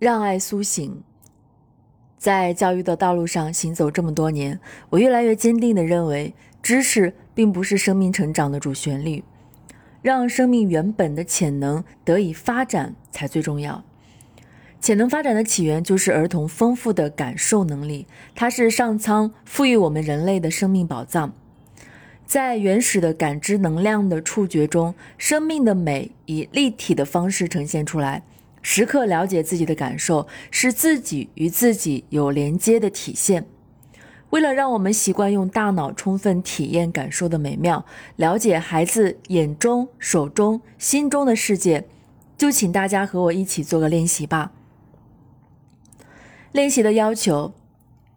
让爱苏醒。在教育的道路上行走这么多年，我越来越坚定地认为，知识并不是生命成长的主旋律，让生命原本的潜能得以发展才最重要。潜能发展的起源就是儿童丰富的感受能力，它是上苍赋予我们人类的生命宝藏。在原始的感知能量的触觉中，生命的美以立体的方式呈现出来。时刻了解自己的感受，是自己与自己有连接的体现。为了让我们习惯用大脑充分体验感受的美妙，了解孩子眼中、手中、心中的世界，就请大家和我一起做个练习吧。练习的要求：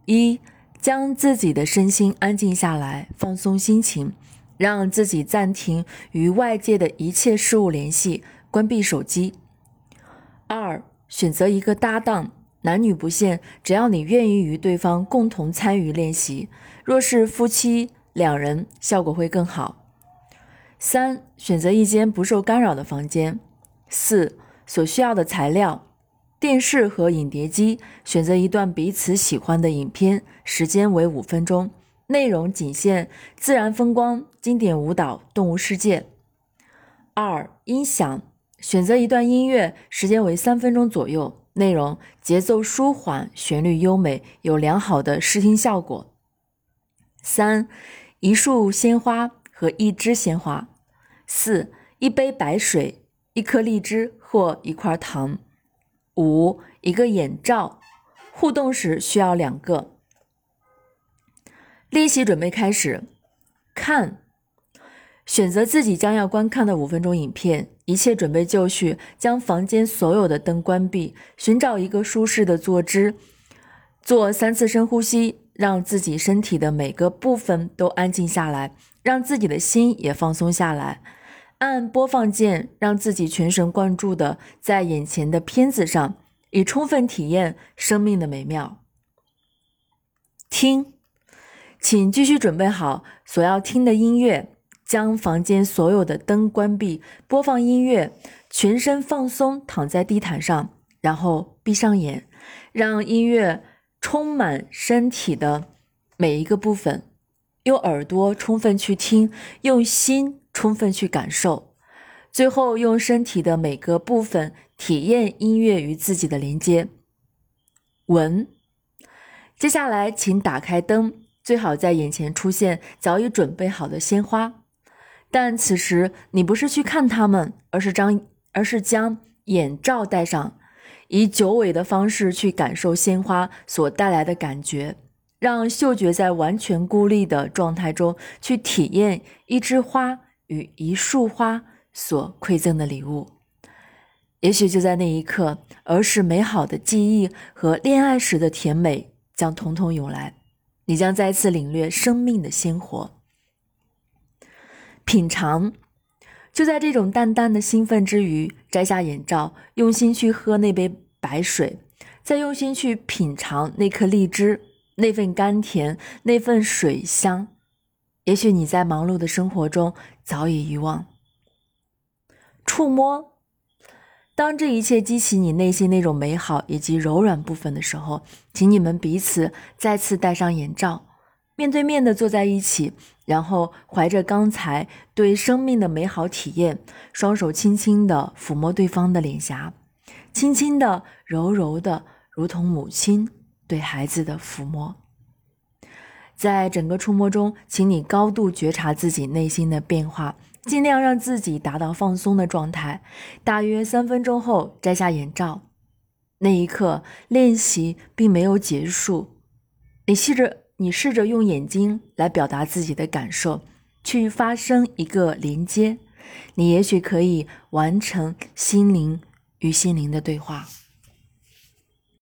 一、将自己的身心安静下来，放松心情，让自己暂停与外界的一切事物联系，关闭手机。二、选择一个搭档，男女不限，只要你愿意与对方共同参与练习。若是夫妻两人，效果会更好。三、选择一间不受干扰的房间。四、所需要的材料：电视和影碟机。选择一段彼此喜欢的影片，时间为五分钟，内容仅限自然风光、经典舞蹈、动物世界。二、音响。选择一段音乐，时间为三分钟左右，内容节奏舒缓，旋律优美，有良好的视听效果。三，一束鲜花和一支鲜花。四，一杯白水，一颗荔枝或一块糖。五，一个眼罩，互动时需要两个。练习准备开始，看。选择自己将要观看的五分钟影片，一切准备就绪，将房间所有的灯关闭，寻找一个舒适的坐姿，做三次深呼吸，让自己身体的每个部分都安静下来，让自己的心也放松下来。按播放键，让自己全神贯注的在眼前的片子上，以充分体验生命的美妙。听，请继续准备好所要听的音乐。将房间所有的灯关闭，播放音乐，全身放松，躺在地毯上，然后闭上眼，让音乐充满身体的每一个部分，用耳朵充分去听，用心充分去感受，最后用身体的每个部分体验音乐与自己的连接。闻，接下来请打开灯，最好在眼前出现早已准备好的鲜花。但此时你不是去看他们，而是将而是将眼罩戴上，以九尾的方式去感受鲜花所带来的感觉，让嗅觉在完全孤立的状态中去体验一枝花与一束花所馈赠的礼物。也许就在那一刻，儿时美好的记忆和恋爱时的甜美将统统涌来，你将再次领略生命的鲜活。品尝，就在这种淡淡的兴奋之余，摘下眼罩，用心去喝那杯白水，再用心去品尝那颗荔枝，那份甘甜，那份水香。也许你在忙碌的生活中早已遗忘。触摸，当这一切激起你内心那种美好以及柔软部分的时候，请你们彼此再次戴上眼罩。面对面的坐在一起，然后怀着刚才对生命的美好体验，双手轻轻的抚摸对方的脸颊，轻轻的、柔柔的，如同母亲对孩子的抚摸。在整个触摸中，请你高度觉察自己内心的变化，尽量让自己达到放松的状态。大约三分钟后，摘下眼罩。那一刻，练习并没有结束。你吸着。你试着用眼睛来表达自己的感受，去发生一个连接，你也许可以完成心灵与心灵的对话。